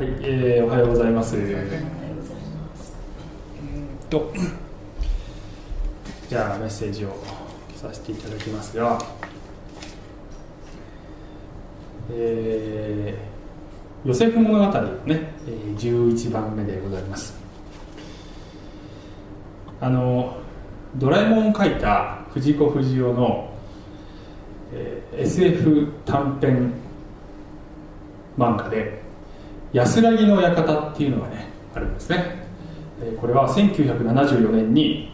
はい、えー、おはようございます。と、じゃあメッセージをさせていただきますが、えー、ヨセフ物語ね、11番目でございます。あのドラえもんを書いた藤子不二雄の、えー、SF 短編漫画で「安らぎの館」っていうのがねあるんですね、これは1974年に、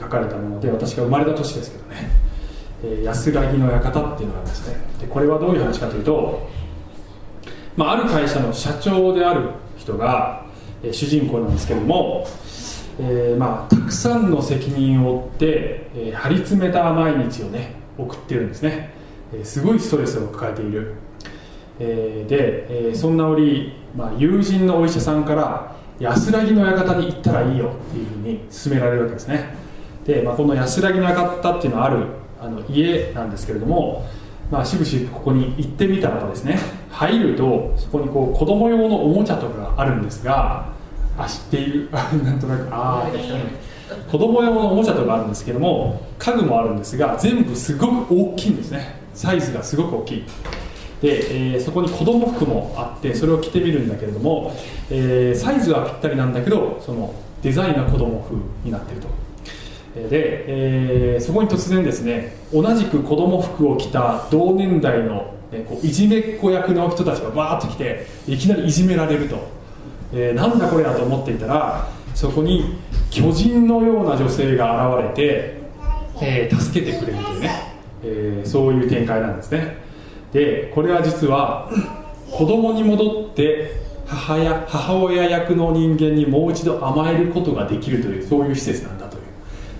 書かれたもので私が生まれた年ですけどね「、安らぎの館」っていうのがあるんですねでこれはどういう話かというと、まあ、ある会社の社長である人が、主人公なんですけどもえー、まあ、たくさんの責任を負って、えー、張り詰めた毎日をね送ってるんですね、えー、すごいストレスを抱えている、えで、えそんな折、まあ、友人のお医者さんから安らぎの館に行ったらいいよっていうふうに勧められるわけですね。で、まあ、この安らぎの館っていうのはあるあの家なんですけれどもまあ、しぶしぶここに行ってみたらですね入るとそこにこう子供用のおもちゃとかがあるんですがあ知っている？なんとなくああ子供用のおもちゃとかあるんですけども家具もあるんですが全部すごく大きいんですね。サイズがすごく大きいで、えー、そこに子供服もあってそれを着てみるんだけれども、えー、サイズはぴったりなんだけどそのデザインが子供風になっていると。で、えー、そこに突然ですね同じく子供服を着た同年代の、ね、こういじめっ子役の人たちがバーッと来ていきなりいじめられると。えー、なんだこれやと思っていたらそこに巨人のような女性が現れて、えー、助けてくれるというね、えー、そういう展開なんですね。でこれは実は子供に戻って母や母親役の人間にもう一度甘えることができるというそういう施設なんだという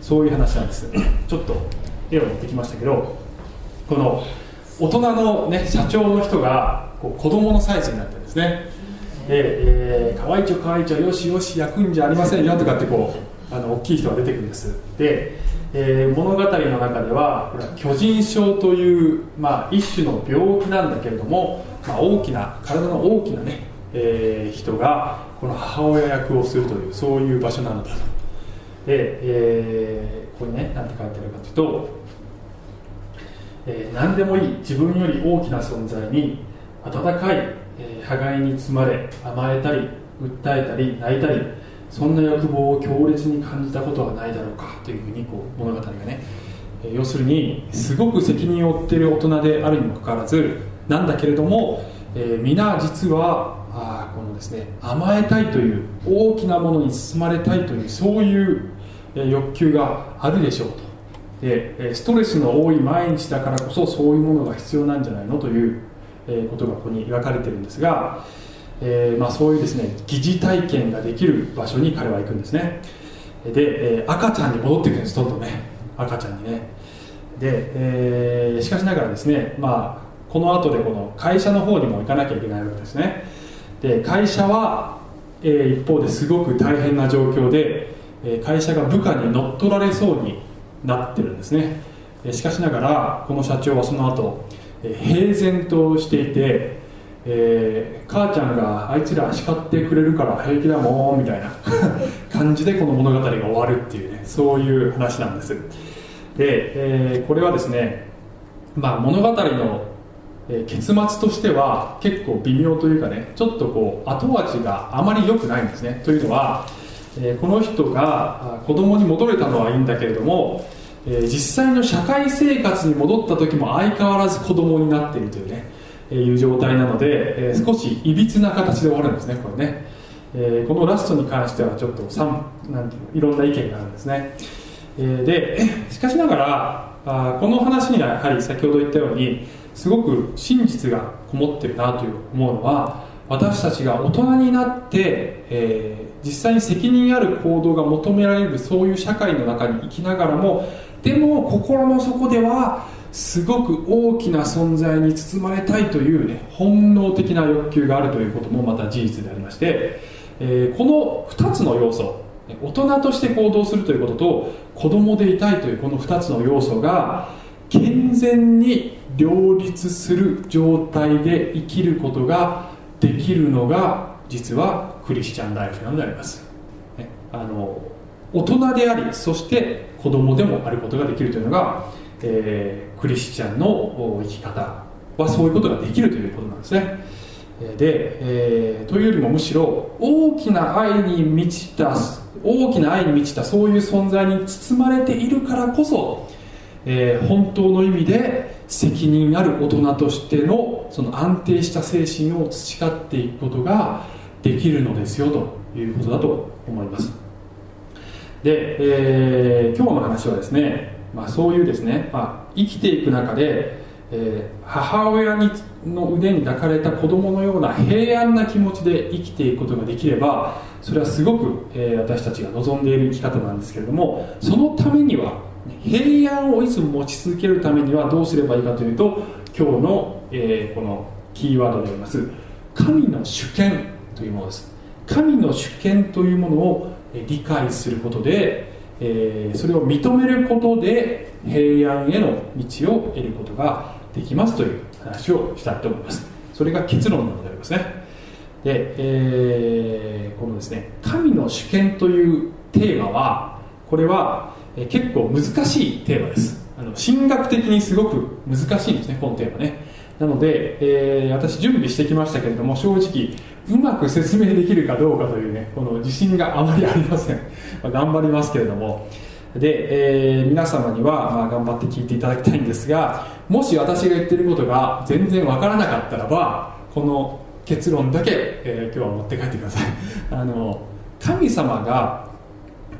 そういう話なんです。ちょっと絵を持ってきましたけどこの大人の、ね、社長の人がこう子供のサイズになってるんですね。で、えー、河合町河合町よしよし焼くんじゃありませんよとかってこうあの大きい人が出てくるんです。で、えー、物語の中ではこれは巨人症という、まあ、一種の病気なんだけれども、まあ、大きな体の大きなね、えー、人がこの母親役をするというそういう場所なのだと。で、えー、ここにね何て書いてあるかというと、えー、何でもいい自分より大きな存在に温かいえー、破壊に包まれ甘えたり訴えたり泣いたりそんな欲望を強烈に感じたことはないだろうかというふうにこう物語がね、えー、要するにすごく責任を負っている大人であるにもかかわらずなんだけれども、えー、皆実はあこのですね甘えたいという大きなものに包まれたいというそういう、欲求があるでしょうと。でストレスの多い毎日だからこそそういうものが必要なんじゃないのということがここに描かれてるんですが、えー、まあ、そういうですね疑似体験ができる場所に彼は行くんですね。で、えー、赤ちゃんに戻っていくんですどんどんね。赤ちゃんにね。で、えー、しかしながらですね、まあ、この後でこの会社の方にも行かなきゃいけないわけですね。で会社は、えー、一方ですごく大変な状況で、え会社が部下に乗っ取られそうになってるんですね。しかしながらこの社長はその後平然としていて、えー、母ちゃんがあいつら叱ってくれるから平気だもんみたいな。感じでこの物語が終わるっていうね。そういう話なんです。で、えー、これはですね、まあ、物語の結末としては結構微妙というかねちょっとこう後味があまり良くないんですね。というのは、えー、この人が子供に戻れたのはいいんだけれどもえ、実際の社会生活に戻った時も相変わらず子供になっているというね、いう状態なので、えー、少しいびつな形で終わるんですねこれね、えー、このラストに関してはちょっとなんていういろんな意見があるんですね、えー、でしかしながらあこの話にはやはり先ほど言ったようにすごく真実がこもってるなという思うのは私たちが大人になって、えー、実際に責任ある行動が求められるそういう社会の中に生きながらもでも心の底ではすごく大きな存在に包まれたいという、ね、本能的な欲求があるということもまた事実でありまして、えー、この2つの要素大人として行動するということと子供でいたいというこの2つの要素が健全に両立する状態で生きることができるのが実はクリスチャンライフなのであります、ね、あの大人でありそして子供でもあることができるというのが、えー、クリスチャンの生き方はそういうことができるということなんですね。で、えー、というよりもむしろ大きな愛に満ちた大きな愛に満ちたそういう存在に包まれているからこそ、えー、本当の意味で責任ある大人としてのその安定した精神を培っていくことができるのですよということだと思います。で、えー、今日の話はですね、まあ、そういうですね、まあ、生きていく中で、えー、母親にの腕に抱かれた子供のような平安な気持ちで生きていくことができればそれはすごく、えー、私たちが望んでいる生き方なんですけれどもそのためには平安をいつも持ち続けるためにはどうすればいいかというと今日の、えー、このキーワードであります神の主権というものです。神の主権というものを理解することで、えー、それを認めることで平安への道を得ることができますという話をしたいと思います。それが結論なのでありますね。で、えー、このですね神の主権というテーマはこれは結構難しいテーマです。あの神学的にすごく難しいんですねこのテーマね。なので、えー、私準備してきましたけれども正直うまく説明できるかどうかというねこの自信があまりありません、ま、頑張りますけれども。で、えー、皆様には、まあ、頑張って聞いていただきたいんですがもし私が言ってることが全然わからなかったらばこの結論だけ、えー、今日は持って帰ってください。あの神様が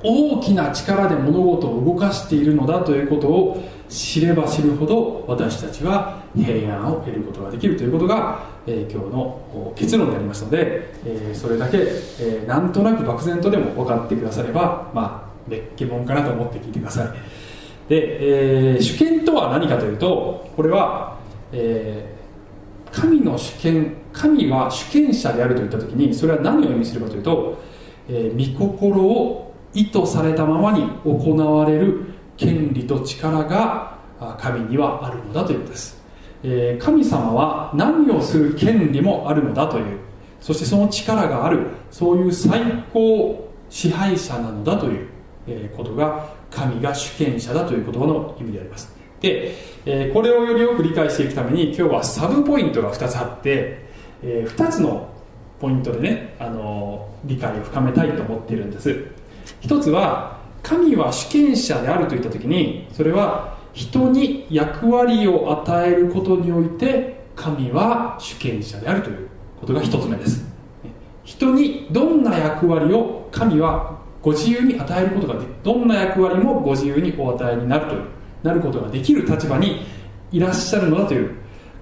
大きな力で物事を動かしているのだということを知れば知るほど私たちは平安を得ることができるということが、えー、今日の結論でありますので、えー、それだけ、えー、なんとなく漠然とでも分かってくださればまあ別家門かなと思って聞いてください。で、えー、主権とは何かというとこれは、えー、神の主権神は主権者であるといった時にそれは何を意味するかというと、えー、御心を意図されたままに行われる権利と力が神にはあるのだということです、え、神様は何をする権利もあるのだというそしてその力があるそういう最高支配者なのだという、えことが神が主権者だという言葉の意味であります。で、え、これをよりよく理解していくために今日はサブポイントが2つあって、え、2つのポイントでね、あの理解を深めたいと思っているんです。一つは神は主権者であるといった時にそれは人に役割を与えることにおいて神は主権者であるということが一つ目です。人にどんな役割を神はご自由に与えることがでどんな役割もご自由にお与えになるというなることができる立場にいらっしゃるのだという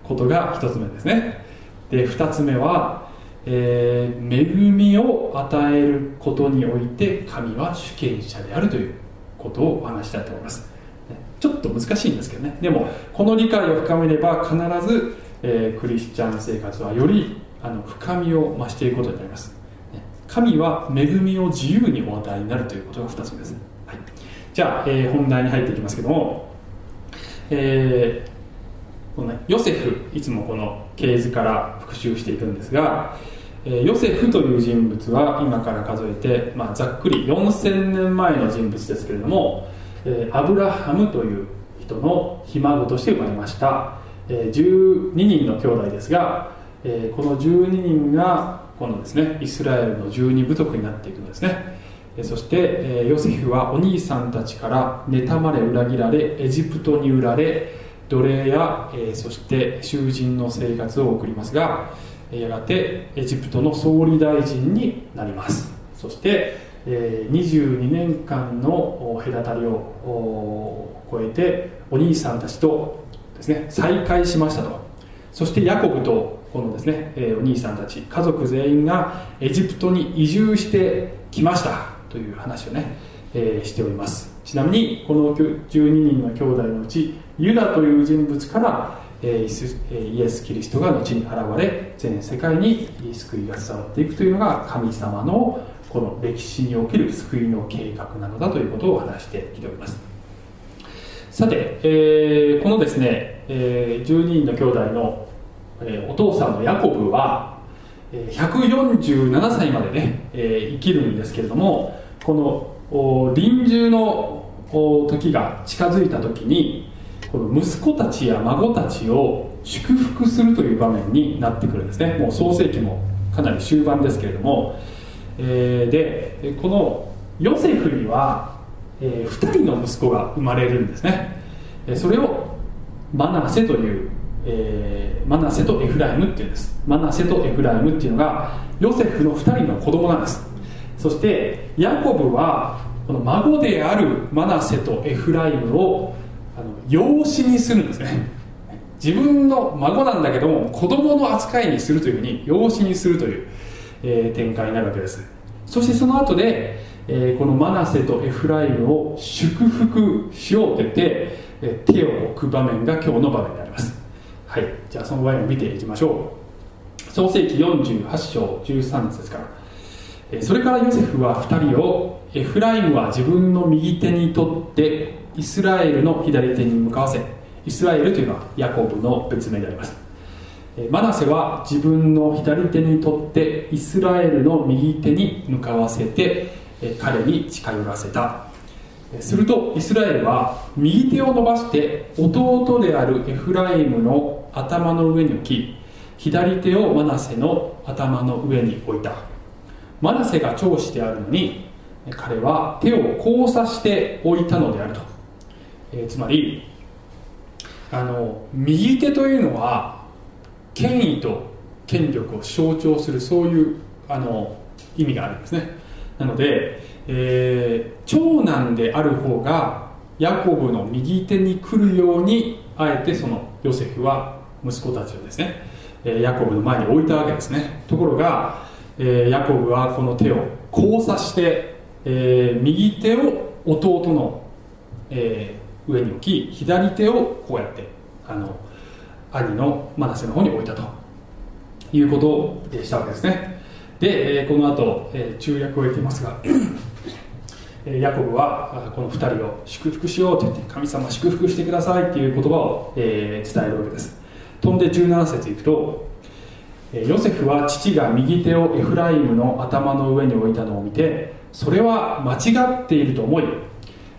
ことが一つ目ですね。で二つ目はえー、恵みを与えることにおいて神は主権者であるということをお話したいと思います。ちょっと難しいんですけどね。でもこの理解を深めれば必ず、えー、クリスチャン生活はよりあの深みを増していくことになります。神は恵みを自由にお与えになるということが2つ目です、はい、じゃあ、えー、本題に入っていきますけども、えーこのね、ヨセフいつもこの系図から復習していくんですが、えヨセフという人物は今から数えて、まあ、ざっくり4000年前の人物ですけれども、えアブラハムという人のひ孫として生まれました、え12人の兄弟ですが、えこの12人がこのですねイスラエルの12部族になっていくのですね。そして、えヨセフはお兄さんたちから妬まれ裏切られエジプトに売られ奴隷や、えそして囚人の生活を送りますがやがてエジプトの総理大臣になります。そして、22年間の隔たりを超えてお兄さんたちとですね再会しましたと。そしてヤコブとこのですね、お兄さんたち家族全員がエジプトに移住してきましたという話をね、えしております。ちなみにこの12人の兄弟のうちユダという人物からイエス・キリストが後に現れ全世界に救いが伝わっていくというのが神様のこの歴史における救いの計画なのだということを話してきております。さて、えー、このですね、えー、12人の兄弟の、えー、お父さんのヤコブは、147歳までね、え生きるんですけれどもこの臨終の時が近づいた時にこの息子たちや孫たちを祝福するという場面になってくるんですね。もう創世記もかなり終盤ですけれども、えー、でこのヨセフには、えー、2人の息子が生まれるんですね。それをマナセという、えー、マナセとエフライムっていうんです。マナセとエフライムっていうのがヨセフの2人の子供なんです。そしてヤコブはこの孫であるマナセとエフライムをあの養子にするんですね。自分の孫なんだけども子供の扱いにするというふうに養子にするという、えー、展開になるわけです。そしてその後で、えー、このマナセとエフライムを祝福しようと言って、えー、手を置く場面が今日の場面であります。はい。じゃあその場面を見ていきましょう。創世紀48章13節から。それからヨセフは2人をエフライムは自分の右手に取ってイスラエルの左手に向かわせイスラエルというのはヤコブの別名であります。マナセは自分の左手に取ってイスラエルの右手に向かわせて彼に近寄らせた。するとイスラエルは右手を伸ばして弟であるエフライムの頭の上に置き左手をマナセの頭の上に置いた。マナセが長子であるのに彼は手を交差して置いたのであると、え、つまりあの右手というのは権威と権力を象徴するそういうあの意味があるんですね。なので、えー、長男である方がヤコブの右手に来るようにあえてそのヨセフは息子たちをですねヤコブの前に置いたわけですね。ところが、え、ヤコブはこの手を交差して、えー、右手を弟の、え上に置き左手をこうやってあの兄のマナセの方に置いたということでしたわけですね。で、この後、え中訳を得ていますがヤコブはこの2人を祝福しようと言って神様祝福してくださいっていう言葉を、伝えるわけです。飛んで17節いくとヨセフは父が右手をエフライムの頭の上に置いたのを見てそれは間違っていると思い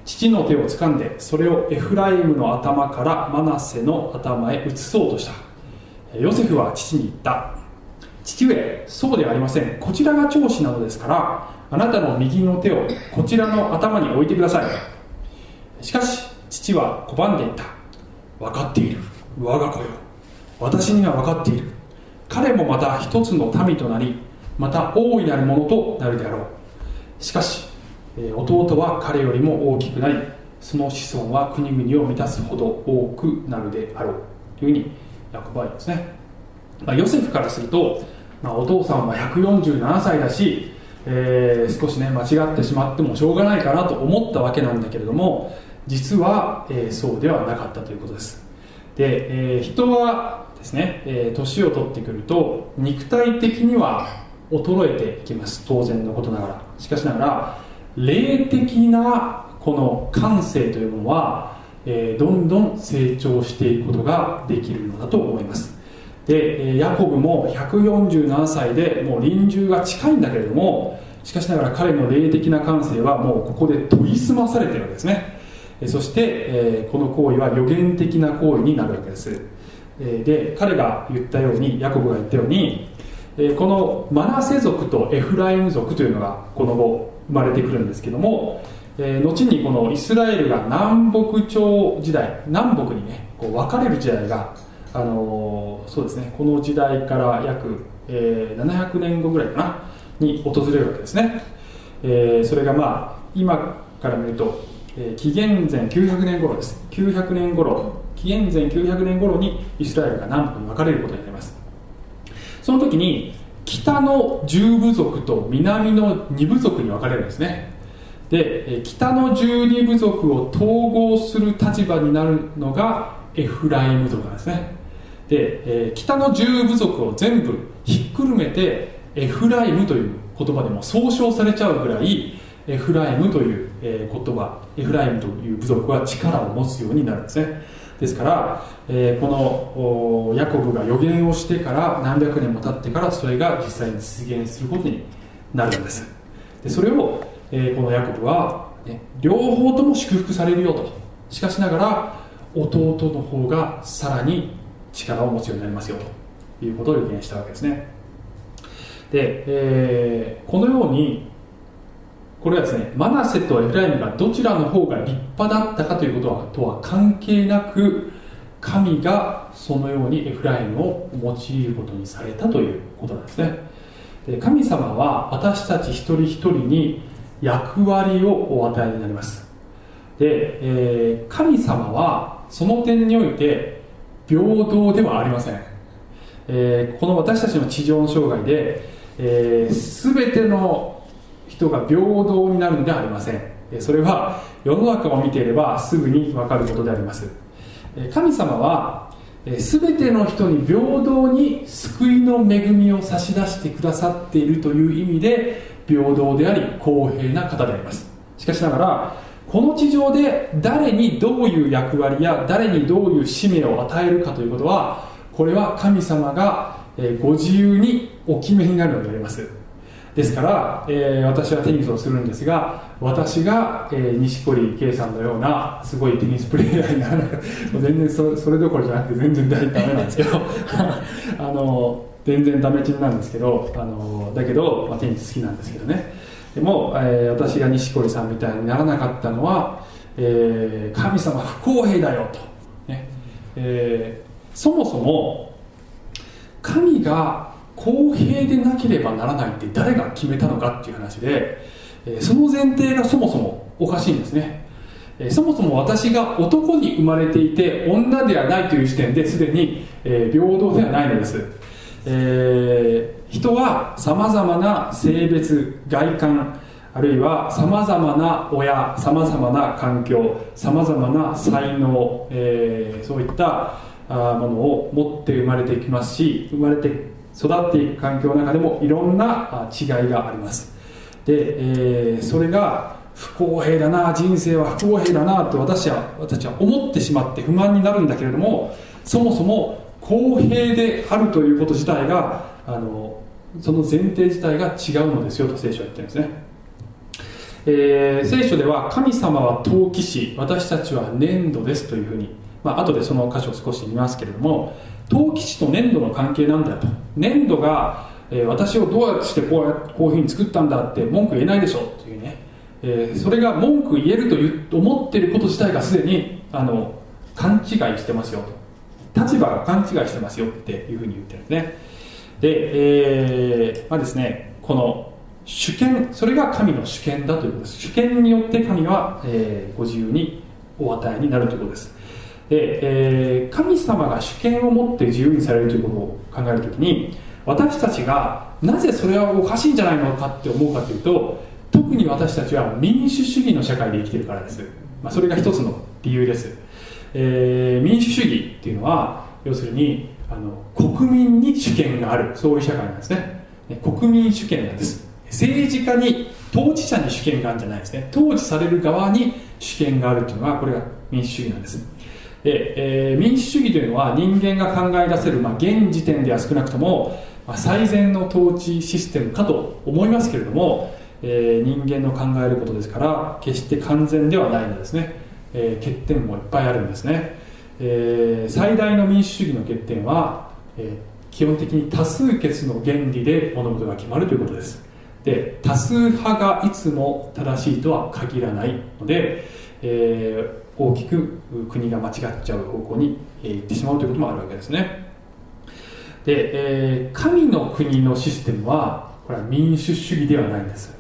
父の手を掴んでそれをエフライムの頭からマナセの頭へ移そうとした。ヨセフは父に言った。父上そうではありません。こちらが長子なのですからあなたの右の手をこちらの頭に置いてください。しかし父は拒んでいた。分かっている。我が子よ。私には分かっている。彼もまた一つの民となりまた大いなるものとなるであろう。しかし弟は彼よりも大きくなりその子孫は国々を満たすほど多くなるであろうというふうにヤコブは言いますね、まあ、ヨセフからすると、まあ、お父さんは147歳だし、えー、少しね間違ってしまってもしょうがないかなと思ったわけなんだけれども実は、えー、そうではなかったということです。で、えー、人はですね、え年を取ってくると肉体的には衰えていきます。当然のことながら。しかしながら霊的なこの感性というものは、えー、どんどん成長していくことができるのだと思います。でヤコブも147歳でもう臨終が近いんだけれどもしかしながら彼の霊的な感性はもうここで研ぎ澄まされてるわけですね。そして、えー、この行為は予言的な行為になるわけです。で彼が言ったようにヤコブが言ったようにこのマナセ族とエフライム族というのがこの後生まれてくるんですけども、えー、後にこのイスラエルが南北朝時代南北にねこう分かれる時代が、あのー、そうですねこの時代から約、えー、700年後ぐらいかなに訪れるわけですね、えー、それがまあ今から見ると、えー、紀元前900年頃です。900年頃紀元前900年頃にイスラエルが南北に分かれることになります。その時に北の十部族と南の二部族に分かれるんですね。で北の十二部族を統合する立場になるのがエフライム族なんですね。で北の十部族を全部ひっくるめてエフライムという言葉でも総称されちゃうぐらいエフライムという言葉エフライムという部族は力を持つようになるんですね。ですから、えー、このヤコブが予言をしてから何百年も経ってからそれが実際に実現することになるんです。でそれを、えー、このヤコブは、ね、両方とも祝福されるよと。しかしながら弟の方がさらに力を持つようになりますよと。いうことを予言したわけですね。で、えー、このようにこれはですねマナセとエフライムがどちらの方が立派だったかということはとは関係なく神がそのようにエフライムを用いることにされたということなんですね。で神様は私たち一人一人に役割をお与えになります。で、えー、神様はその点において平等ではありません、えー、この私たちの地上の生涯で、えー、全ての人が平等になるのではありません。それは世の中を見ていればすぐに分かることであります。神様は全ての人に平等に救いの恵みを差し出してくださっているという意味で平等であり公平な方であります。しかしながらこの地上で誰にどういう役割や誰にどういう使命を与えるかということはこれは神様がご自由にお決めになるのであります。ですから、えー、私はテニスをするんですが私が、えー、錦織圭さんのようなすごいテニスプレーヤーにならない全然そそれどころじゃなくて全然ダメなんですけど。あの全然ダメチンなんですけどあのだけど、まあ、テニス好きなんですけどね。でも、えー、私が錦織さんみたいにならなかったのは、えー、神様不公平だよと、ね。えー、そもそも神が公平でなければならないって誰が決めたのかっていう話で、えその前提がそもそもおかしいんですね、えそもそも私が男に生まれていて女ではないという時点ですでに、え平等ではないのです、えー、人はさまざまな性別外観あるいはさまざまな親さまざまな環境さまざまな才能、えー、そういったものを持って生まれてきますし生まれて育っていく環境の中でもいろんな違いがあります。で、えー、それが不公平だな人生は不公平だなと私は私は思ってしまって不満になるんだけれどもそもそも公平であるということ自体があのその前提自体が違うのですよと聖書は言ってるんですね、えー、聖書では神様は陶器師私たちは粘土ですというふうに、まあ後でその箇所を少し見ますけれども陶器師と粘土の関係なんだと。粘土が、えー、私をどうやってこうやこういうふうに作ったんだって文句言えないでしょというね、えー、それが文句言えるという思ってること自体がすでにあの勘違いしてますよ。と立場が勘違いしてますよっていうふうに言ってるんですね。で、えー、まあですねこの主権それが神の主権だということです。主権によって神は、えー、ご自由にお与えになるということです。で、えー、神様が主権を持って自由にされるということを考えるときに私たちがなぜそれはおかしいんじゃないのかって思うかというと特に私たちは民主主義の社会で生きてるからです、まあ、それが一つの理由です、えー、民主主義っていうのは要するにあの国民に主権がある。そういう社会なんですね。国民主権なんです。政治家に統治者に主権があるんじゃないですね。統治される側に主権があるっていうのはこれが民主主義なんです。で、えー、民主主義というのは人間が考え出せる、まあ、現時点では少なくとも、まあ、最善の統治システムかと思いますけれども、えー、人間の考えることですから決して完全ではないのですね、えー、欠点もいっぱいあるんですね、えー、最大の民主主義の欠点は、えー、基本的に多数決の原理で物事が決まるということです。で多数派がいつも正しいとは限らないので、えー大きく国が間違っちゃう方向に行ってしまうということもあるわけですね。で、えー、神の国のシステムはこれは民主主義ではないんです。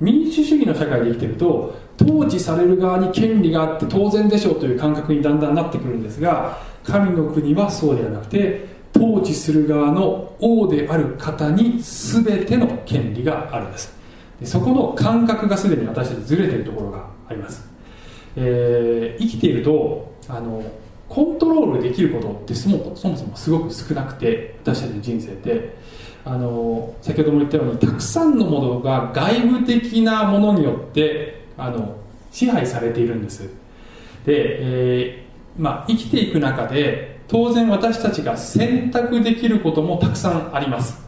民主主義の社会で生きてると統治される側に権利があって当然でしょうという感覚にだんだんなってくるんですが神の国はそうではなくて統治する側の王である方に全ての権利があるんです。でそこの感覚がすでに私たちずれてるところがあります。えー、生きているとあのコントロールできることってそもそもそもすごく少なくて私たちの人生って。あの先ほども言ったようにたくさんのものが外部的なものによってあの支配されているんです。で、えー、まあ、生きていく中で当然私たちが選択できることもたくさんあります。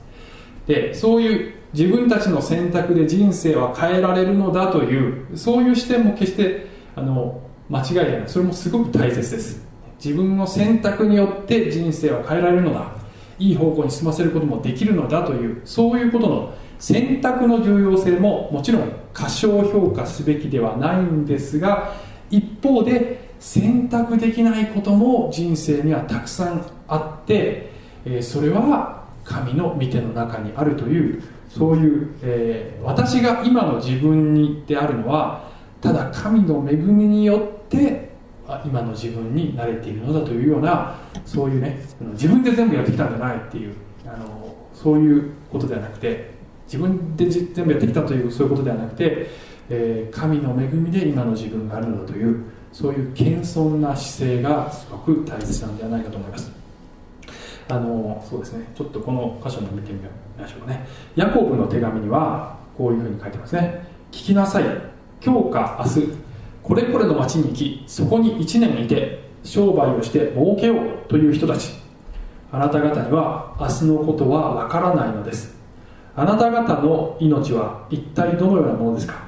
でそういう自分たちの選択で人生は変えられるのだというそういう視点も決してあの間違いじゃない。それもすごく大切です。自分の選択によって人生は変えられるのだ。いい方向に進ませることもできるのだというそういうことの選択の重要性ももちろん過小評価すべきではないんですが一方で選択できないことも人生にはたくさんあって、えそれは神の見ての中にあるというそういう、えー、私が今の自分にであるのはただ神の恵みによって今の自分に慣れているのだというようなそういうね自分で全部やってきたんじゃないっていうあのそういうことではなくて自分で全部やってきたというそういうことではなくて、えー、神の恵みで今の自分があるのだというそういう謙遜な姿勢がすごく大切なんではないかと思います。あのそうですね。ちょっとこの箇所も見てみましょうかね。ヤコブの手紙にはこういうふうに書いてますね。聞きなさい。今日か明日。これこれの町に行きそこに1年いて商売をして儲けようという人たち。あなた方には明日のことはわからないのです。あなた方の命は一体どのようなものですか。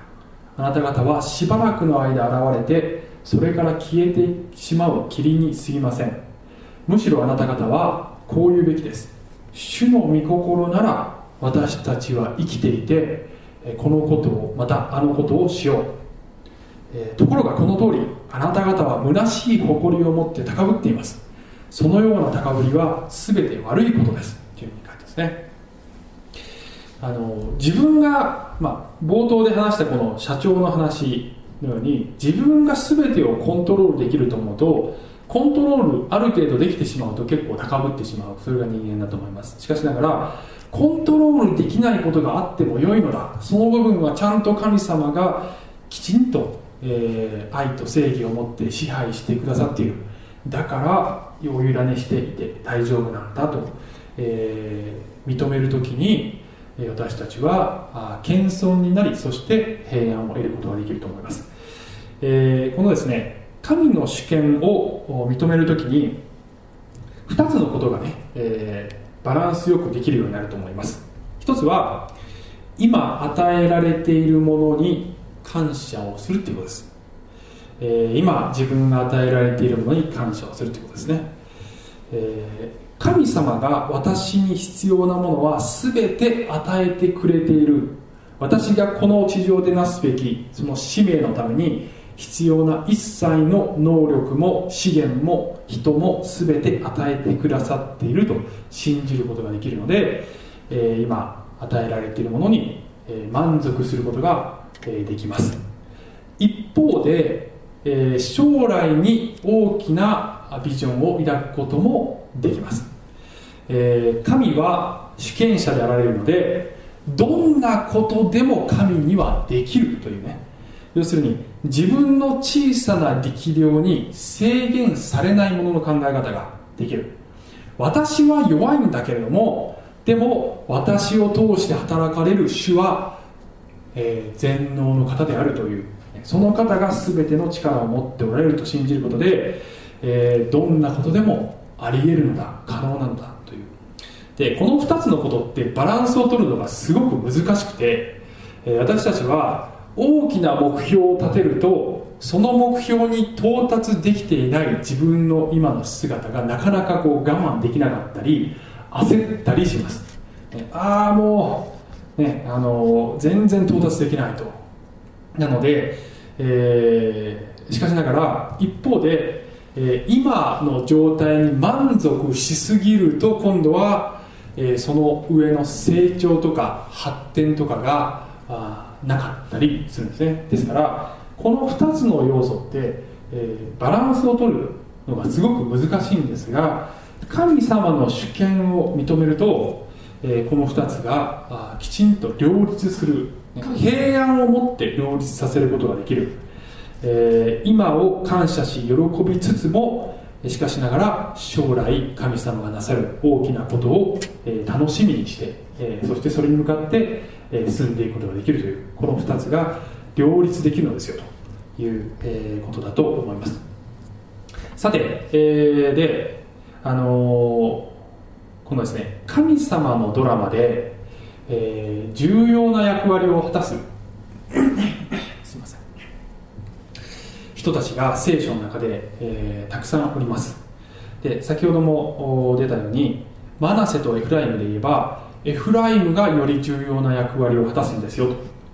あなた方はしばらくの間現れてそれから消えてしまう霧に過ぎません。むしろあなた方はこう言うべきです。主の御心なら私たちは生きていてこのことをまたあのことをしよう。え、ところがこの通りあなた方は虚しい誇りを持って高ぶっています。そのような高ぶりは全て悪いことです。というふうに書いてますね。あの自分が、まあ、冒頭で話したこの社長の話のように自分が全てをコントロールできると思うとコントロールある程度できてしまうと結構高ぶってしまう。それが人間だと思います。しかしながらコントロールできないことがあっても良いのだ。その部分はちゃんと神様がきちんとえー、愛と正義を持って支配してくださっている。だからお委ねしていて大丈夫なんだと、えー、認める時に私たちは謙遜になりそして平安を得ることができると思います、えー、このですね神の主権を認める時に2つのことがね、えー、バランスよくできるようになると思います。一つは今与えられているものに感謝をするということです、えー、今自分が与えられているものに感謝をするということですね、えー、神様が私に必要なものは全て与えてくれている。私がこの地上でなすべきその使命のために必要な一切の能力も資源も人も全て与えてくださっていると信じることができるので、えー、今与えられているものに満足することができます。一方で、え将来に大きなビジョンを抱くこともできます、え神は主権者であられるのでどんなことでも神にはできるというね。要するに自分の小さな力量に制限されないものの考え方ができる。私は弱いんだけれどもでも私を通して働かれる主はえー、全能の方であるという。その方が全ての力を持っておられると信じることで、えー、どんなことでもあり得るのだ。可能なのだという。でこの2つのことってバランスを取るのがすごく難しくて、えー、私たちは大きな目標を立てるとその目標に到達できていない自分の今の姿がなかなかこう我慢できなかったり焦ったりします。ああもうね、あの全然到達できないと。なので、えー、しかしながら一方で、えー、今の状態に満足しすぎると今度は、えー、その上の成長とか発展とかがあなかったりするんですね。ですからこの2つの要素って、えー、バランスを取るのがすごく難しいんですが神様の主権を認めるとえこの2つがあきちんと両立する平安を持って両立させることができる、え今を感謝し喜びつつもしかしながら将来神様がなさる大きなことを、楽しみにして、そしてそれに向かって、進んでいくことができるというこの2つが両立できるのですよという、ことだと思います。さて、えー、であのー、このですね神様のドラマで、えー、重要な役割を果たす人たちが聖書の中で、えー、たくさんおります。で先ほども出たようにマナセとエフライムで言えばエフライムがより重要な役割を果たすんですよ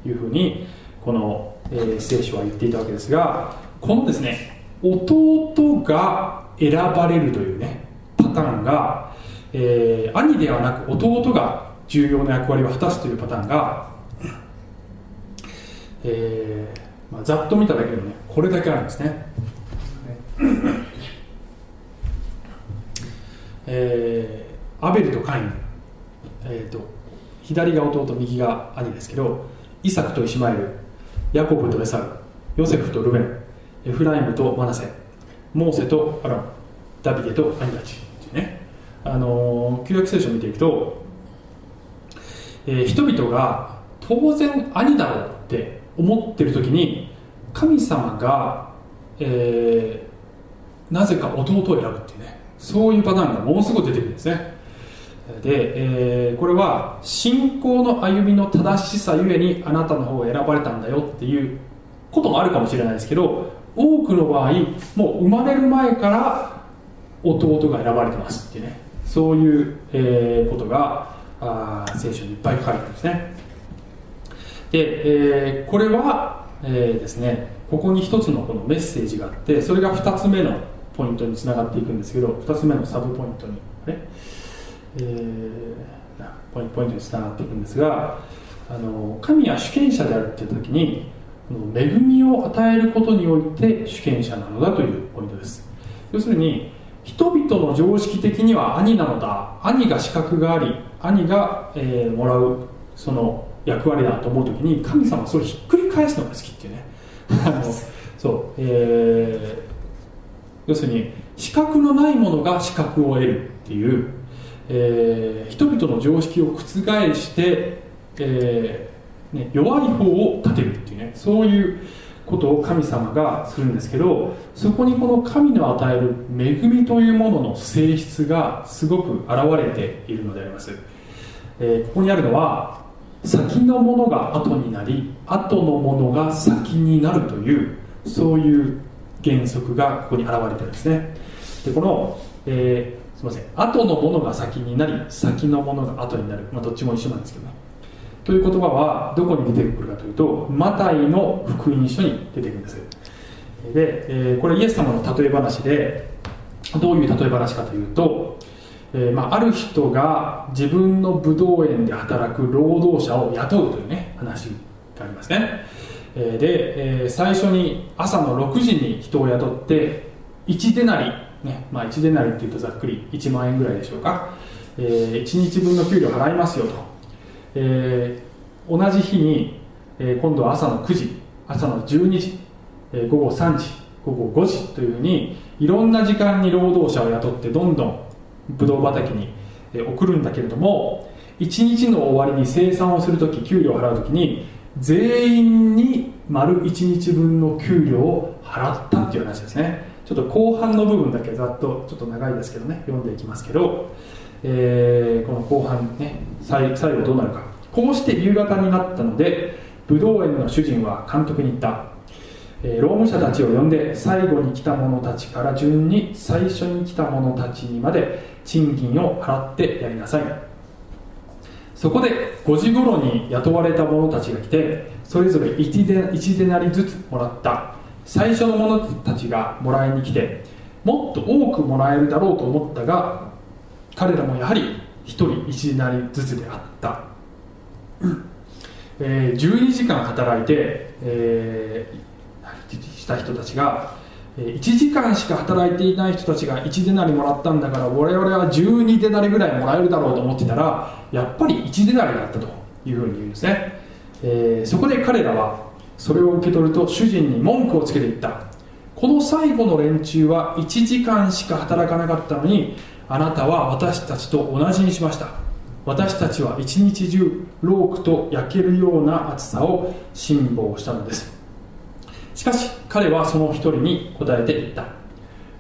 というふうにこの、えー、聖書は言っていたわけですがこのですね弟が選ばれるというねパターンが、えー、兄ではなく弟が重要な役割を果たすというパターンが、えーまあ、ざっと見ただけでもねこれだけあるんですね、えー、アベルとカイン、えーと、左が弟右が兄ですけどイサクとイシマエルヤコブとエサウヨセフとルベンエフライムとマナセモーセとアランダビデと兄たち。ね。あの旧約聖書を見ていくと、えー、人々が当然兄だろうって思ってる時に神様が、えー、なぜか弟を選ぶっていうねそういうパターンがものすごく出てくるんですね。で、えー、これは信仰の歩みの正しさゆえにあなたの方を選ばれたんだよっていうこともあるかもしれないですけど多くの場合もう生まれる前から弟が選ばれてますっていうねそういう、えー、ことがあ聖書にいっぱい書かれてるんですね。で、えー、これは、えー、ですねここに一つのこのメッセージがあってそれが2つ目のポイントにつながっていくんですけど2つ目のサブポイントに、ねえー、ポイントにつながっていくんですがあの神は主権者であるっていう時に恵みを与えることにおいて主権者なのだというポイントです。要するに人々の常識的には兄なのだ。兄が資格があり兄が、えー、もらうその役割だと思う時に神様はそれをひっくり返すのが好きっていうね。そう、えー、要するに資格のないものが資格を得るっていう、えー、人々の常識を覆して、えね、弱い方を立てるっていうね。そういうことを神様がするんですけどそこにこの神の与える恵みというものの性質がすごく現れているのであります、えー、ここにあるのは先のものが後になり後のものが先になるというそういう原則がここに現れてるんですね。でこの、えー、すみません。後のものが先になり先のものが後になる、まあ、どっちも一緒なんですけど。ねという言葉はどこに出てくるかというとマタイの福音書に出てくるんです。で、えー、これイエス様の例え話でどういう例え話かというと、えー、まあ、ある人が自分のブドウ園で働く労働者を雇うというね話がありますね、えー、で、え最初に朝の6時に人を雇って1デナリ、ねまあ、1デナリっていうとざっくり1万円ぐらいでしょうか、え1日分の給料払いますよと。えー、同じ日に、えー、今度は朝の9時朝の12時、えー、午後3時午後5時というふうにいろんな時間に労働者を雇ってどんどんブドウ畑に、送るんだけれども1日の終わりに生産をするとき給料を払うときに全員に丸1日分の給料を払ったっていう話ですね。ちょっと後半の部分だけざっとちょっと長いですけどね読んでいきますけどえー、この後半ね最最後どうなるか。こうして夕方になったので武道園の主人は監督に言った、えー、労務者たちを呼んで最後に来た者たちから順に最初に来た者たちにまで賃金を払ってやりなさい。そこで5時頃に雇われた者たちが来てそれぞれ 1, デ1デナリずつもらった。最初の者たちがもらいに来てもっと多くもらえるだろうと思ったが彼らもやはり1人1なりずつであった、えー、12時間働いて、えー、した人たちが1時間しか働いていない人たちが1デナリもらったんだから我々は12デナリぐらいもらえるだろうと思ってたらやっぱり1デナリだったというふうに言うんですね、えー、そこで彼らはそれを受け取ると主人に文句をつけていった。この最後の連中は1時間しか働かなかったのにあなたは私たちと同じにしました。私たちは一日中ロークと焼けるような暑さを辛抱したのです。しかし彼はその一人に答えて言った。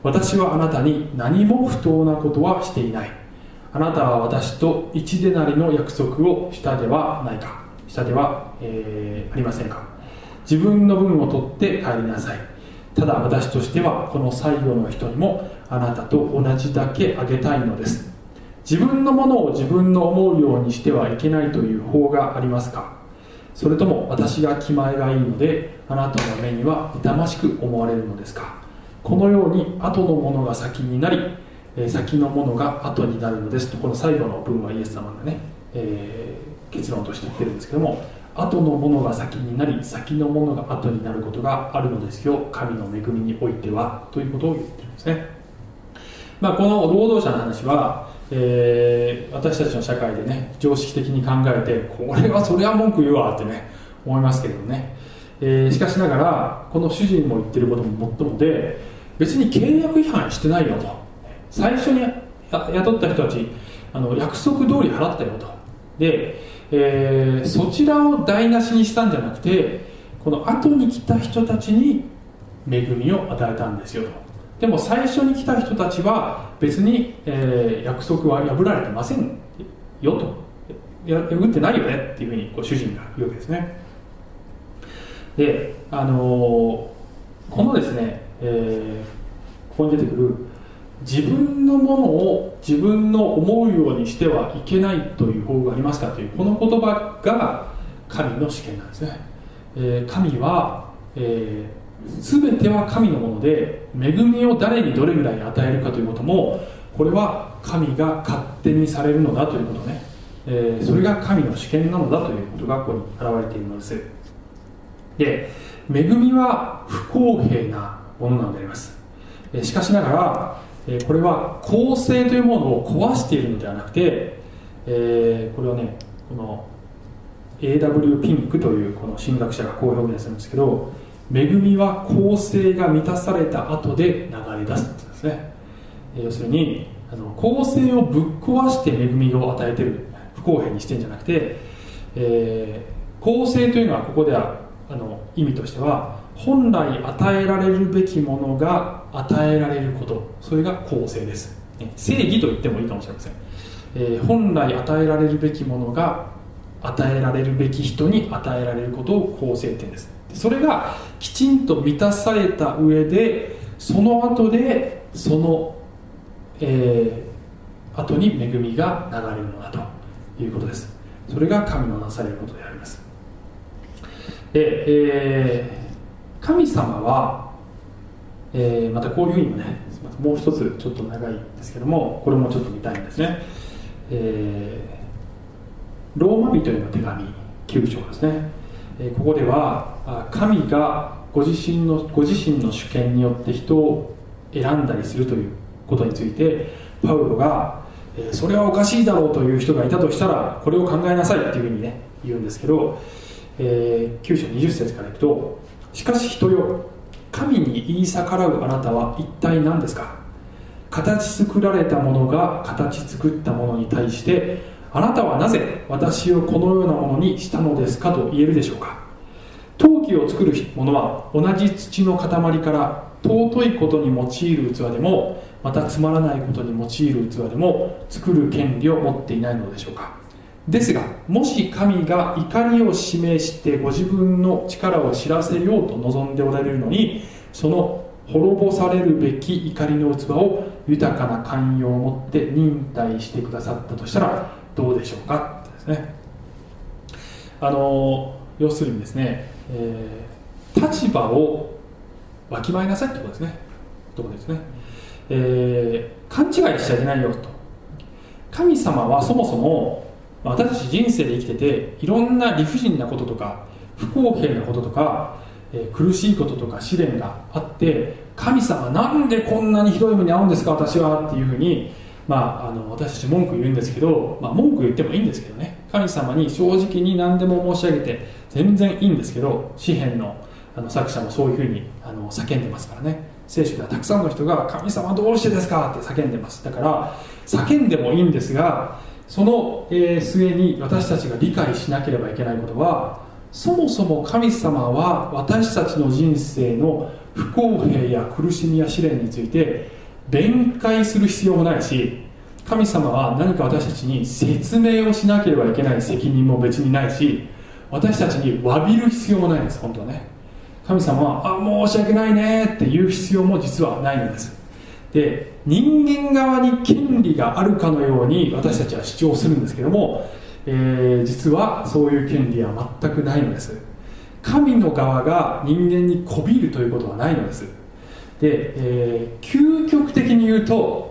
私はあなたに何も不当なことはしていない。あなたは私と一でなりの約束をしたではないか。したでは、えー、ありませんか。自分の分を取って帰りなさい。ただ私としてはこの最後の人にもあなたと同じだけあげたいのです。自分のものを自分の思うようにしてはいけないという法がありますか。それとも私が気前がいいのであなたの目には痛ましく思われるのですか？このように後のものが先になり先のものが後になるのです。とこの最後の文はイエス様がね、えー、結論として言ってるんですけども後のものが先になり先のものが後になることがあるのですよ。神の恵みにおいては。ということを言ってるんですね、まあ、この労働者の話は、えー、私たちの社会でね常識的に考えてこれはそれは文句言うわってね思いますけどね、えー、しかしながらこの主人も言ってることももっともで別に契約違反してないよと。最初に雇った人たちあの約束通り払ったよと。で、えー、そちらを台無しにしたんじゃなくてこの後に来た人たちに恵みを与えたんですよと。でも最初に来た人たちは別に、えー、約束は破られてませんよと。破ってないよねっていうふうにこう主人が言うわけですね。であのー、このですね、えー、ここに出てくる自分のものを自分の思うようにしてはいけないという方法がありますかというこの言葉が神の試験なんですね、えー、神は、えー、全ては神のもので恵みを誰にどれぐらい与えるかということもこれは神が勝手にされるのだということね、えー、それが神の試験なのだということがここに表れているのですで恵みは不公平なものなのでありますしかしながらえこれは構成というものを壊しているのではなくて、えー、これはねこの A.W. ピンクというこの神学者がこう表現するんですけど恵みは構成が満たされた後で流れ出すんですね、えー、要するにあの構成をぶっ壊して恵みを与えてる。不公平にしてんじゃなくて、えー、構成というのはここではあの意味としては本来与えられるべきものが与えられること。それが公正です。正義と言ってもいいかもしれません、えー、本来与えられるべきものが与えられるべき人に与えられることを公正点です。それがきちんと満たされた上でその後でその、えー、後に恵みが流れるのだということです。それが神のなされることであります。で、えー神様は、えー、またこういうふうにもねもう一つちょっと長いんですけどもこれもちょっと見たいんですね、えー、ローマ人への手紙9章ですね、えー、ここでは神がご自身のご自身の主権によって人を選んだりするということについてパウロが、え、それはおかしいだろうという人がいたとしたらこれを考えなさいっていうふうにね言うんですけど、えー、9章20節からいくとしかし人よ神に言い逆らうあなたは一体何ですか？形作られたものが形作ったものに対してあなたはなぜ私をこのようなものにしたのですかと言えるでしょうか？陶器を作るものは同じ土の塊から尊いことに用いる器でもまたつまらないことに用いる器でも作る権利を持っていないのでしょうか。ですがもし神が怒りを示してご自分の力を知らせようと望んでおられるのにその滅ぼされるべき怒りの器を豊かな寛容を持って忍耐してくださったとしたらどうでしょうかですね。あの要するにですね、えー、立場をわきまえなさいってことですね。とこですね、えー、勘違いしちゃいけないよと。神様はそもそも私たち人生で生きてていろんな理不尽なこととか不公平なこととか、えー、苦しいこととか試練があって神様なんでこんなにひどい目に遭うんですか私はっていうふうに、まあ、あの私たち文句言うんですけど、まあ、文句言ってもいいんですけどね。神様に正直に何でも申し上げて全然いいんですけど詩篇のあの作者もそういうふうにあの叫んでますからね聖書ではたくさんの人が「神様どうしてですか?」って叫んでますだから叫んでもいいんですがその、え、末に私たちが理解しなければいけないことはそもそも神様は私たちの人生の不公平や苦しみや試練について弁解する必要もないし神様は何か私たちに説明をしなければいけない責任も別にないし私たちに詫びる必要もないんです本当はね。神様はあ申し訳ないねって言う必要も実はないんです。で人間側に権利があるかのように私たちは主張するんですけども、えー、実はそういう権利は全くないのです。神の側が人間にこびるということはないのです。で、えー、究極的に言うと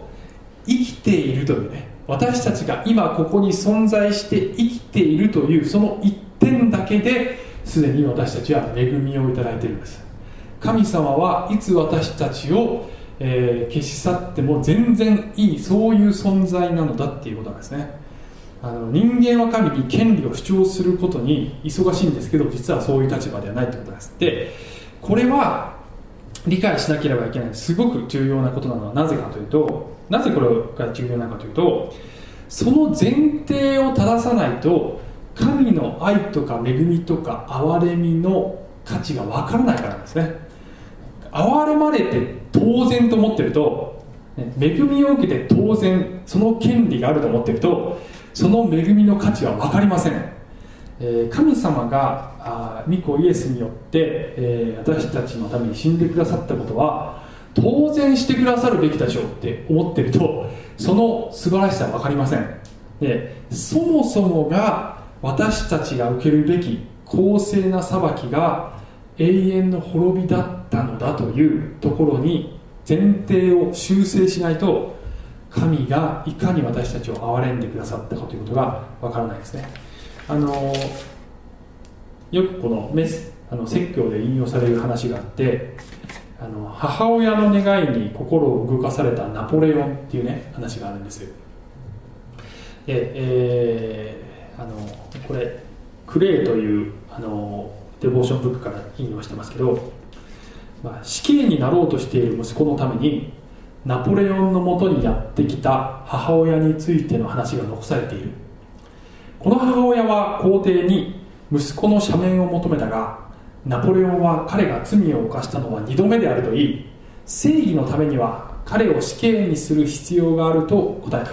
生きているというね私たちが今ここに存在して生きているというその一点だけですでに私たちは恵みをいただいているんです。神様はいつ私たちを、えー、消し去っても全然いいそういう存在なのだっていうことなんですね。あの人間は神に権利を主張することに忙しいんですけど実はそういう立場ではないということです。でこれは理解しなければいけないすごく重要なことなのはなぜかというとなぜこれが重要なのかというとその前提を正さないと神の愛とか恵みとか憐れみの価値が分からないからなんですね。憐れまれて当然と思ってると恵みを受けて当然その権利があると思ってるとその恵みの価値は分かりません、えー、神様があ御子イエスによって、えー、私たちのために死んでくださったことは当然してくださるべきでしょうって思ってると その素晴らしさは分かりません。でそもそもが私たちが受けるべき公正な裁きが永遠の滅びだったのだというところに前提を修正しないと神がいかに私たちを憐れんでくださったかということがわからないですね。あのよくこのメスあの説教で引用される話があってあの母親の願いに心を動かされたナポレオンっていうね話があるんですよ。で、えー、あのこれクレイというあのデボーションブックから引用してますけど、まあ、死刑になろうとしている息子のためにナポレオンのもとにやってきた母親についての話が残されている。この母親は皇帝に息子の赦免を求めたがナポレオンは彼が罪を犯したのは2度目であると言い正義のためには彼を死刑にする必要があると答えた。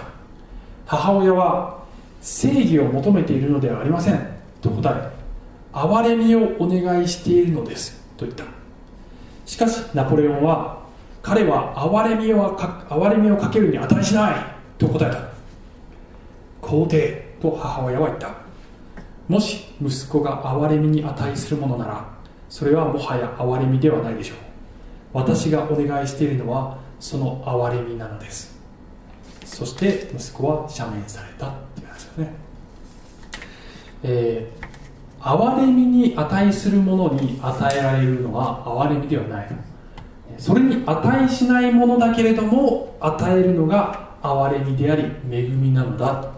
母親は正義を求めているのではありませんと答え憐れみをお願いしているのですと言った。しかしナポレオンは彼は憐れみをか憐れみをかけるに値しないと答えた。皇帝と母親は言った。もし息子が憐れみに値するものならそれはもはや憐れみではないでしょう。私がお願いしているのはその憐れみなのです。そして息子は赦免されたっていう話ですね。えー、憐れみに値するものに与えられるのは憐れみではない。それに値しないものだけれども与えるのが憐れみであり恵みなのだ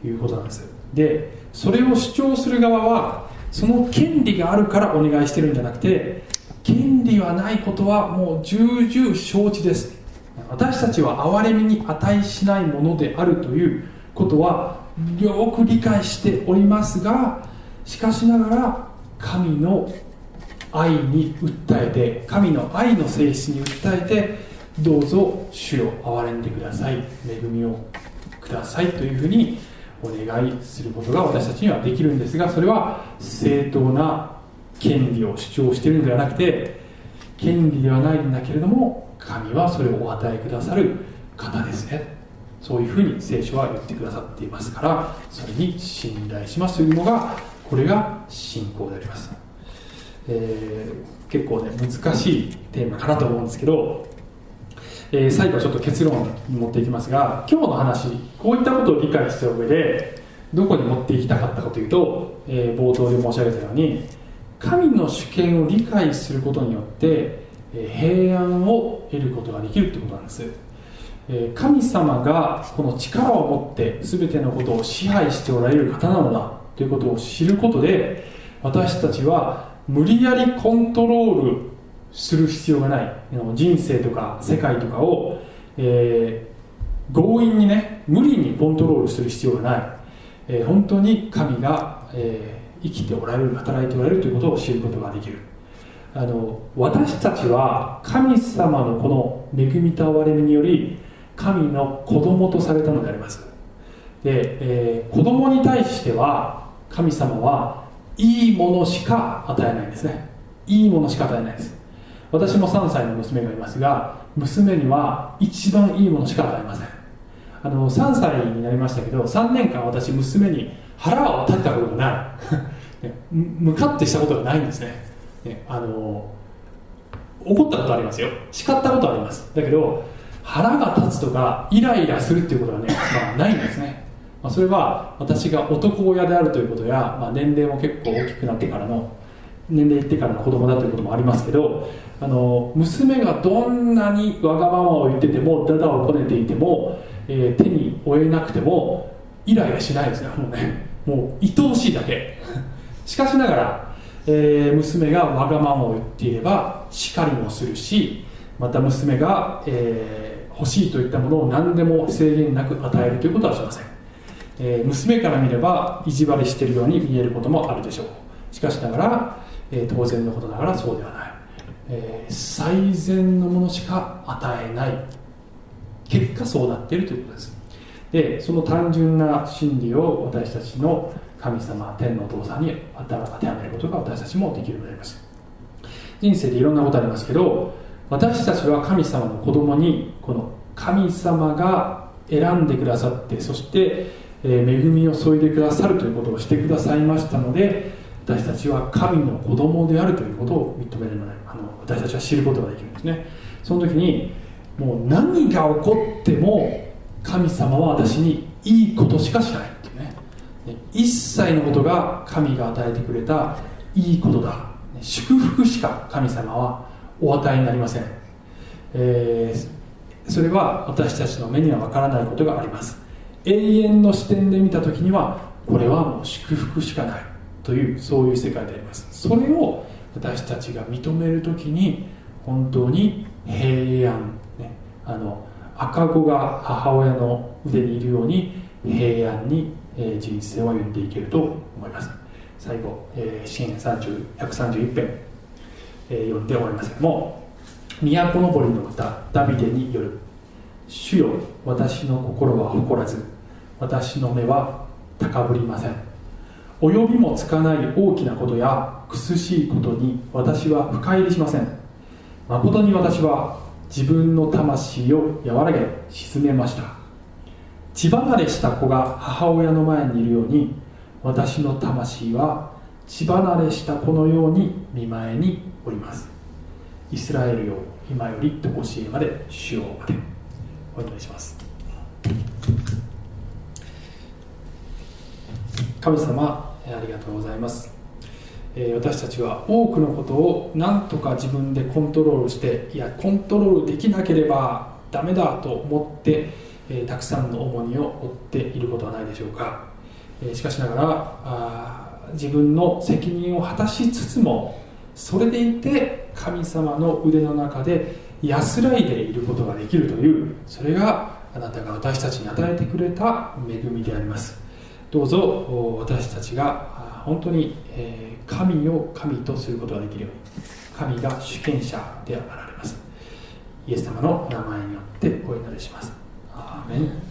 ということなんです。でそれを主張する側はその権利があるからお願いしてるんじゃなくて権利はないことはもう重々承知です。私たちは憐れみに値しないものであるということはよく理解しておりますがしかしながら神の愛に訴えて神の愛の性質に訴えてどうぞ主よ憐れんでください。恵みをくださいというふうにお願いすることが私たちにはできるんですがそれは正当な権利を主張しているのではなくて権利ではないんだけれども神はそれをお与えくださる方ですね。そういうふうに聖書は言ってくださっていますからそれに信頼しますというのがこれが信仰であります。えー、結構ね難しいテーマかなと思うんですけど、えー、最後はちょっと結論に持っていきますが今日の話こういったことを理解した上でどこに持っていきたかったかというと、えー、冒頭で申し上げたように神の主権を理解することによって、え平安を得ることができるということなんです。え神様がこの力を持って全てのことを支配しておられる方なのだということを知ることで私たちは無理やりコントロールする必要がない。人生とか世界とかを、えー、強引にね無理にコントロールする必要がない、えー、本当に神が、えー、生きておられる働いておられるということを知ることができる。あの私たちは神様のこの恵みと憐れみにより神の子供とされたのであります。で、えー、子供に対しては神様はいいものしか与えないんですね。いいものしか与えないです。私も3歳の娘がいますが娘には一番いいものしか与えません。あの3歳になりましたけど3年間私娘に腹を立てたことがない。向かってしたことがないんですね。ね、あの怒ったことありますよ。叱ったことあります。だけど腹が立つとかイライラするっていうことはね、まあ、ないんですね、まあ、それは私が男親であるということや、まあ、年齢も結構大きくなってからの年齢いってからの子供だということもありますけどあの娘がどんなにわがままを言っててもダダをこねていても、えー、手に負えなくてもイライラしないですねもうね。もう愛おしいだけ。しかしながらえー、娘がわがままを言っていれば叱りもするしまた娘が、えー、欲しいといったものを何でも制限なく与えるということはしません、えー、娘から見れば意地悪しているように見えることもあるでしょう。しかしながら、え当然のことながらそうではない、え最善のものしか与えない。結果そうなっているということです。でその単純な真理を私たちの神様天のお父さんに当てはめることが私たちもできるようになります。人生でいろんなことありますけど私たちは神様の子供にこの神様が選んでくださってそして、えー、恵みを注いでくださるということをしてくださいましたので私たちは神の子供であるということを認めるのであの私たちは知ることができるんですね。その時にもう何が起こっても神様は私にいいことしかしないっていうね。一切のことが神が与えてくれたいいことだ。祝福しか神様はお与えになりません、えー、それは私たちの目にはわからないことがあります。永遠の視点で見た時にはこれはもう祝福しかない。というそういう世界であります。それを私たちが認める時に本当に平安、ね、あの赤子が母親の腕にいるように平安に人生を歩んでいけると思います。最後、えー、支援131編、え、読んで終わります。けども「都のぼりの歌ダビデによる。主よ私の心は誇らず私の目は高ぶりません。及びもつかない大きなことや苦しいことに私は深入りしません。誠に私は自分の魂を和らげ沈めました。血離れした子が母親の前にいるように私の魂は血離れした子のように見舞いにおります。イスラエルよ今よりと教えまで主をまでお祈りします。神様ありがとうございます。私たちは多くのことを何とか自分でコントロールしていやコントロールできなければダメだと思ってえたくさんの重荷を負っていることはないでしょうか、えしかしながら自分の責任を果たしつつもそれでいて神様の腕の中で安らいでいることができるというそれがあなたが私たちに与えてくれた恵みであります。どうぞ私たちが本当に神を神とすることができるように神が主権者であられます。イエス様の名前によってお祈りします。アーメン。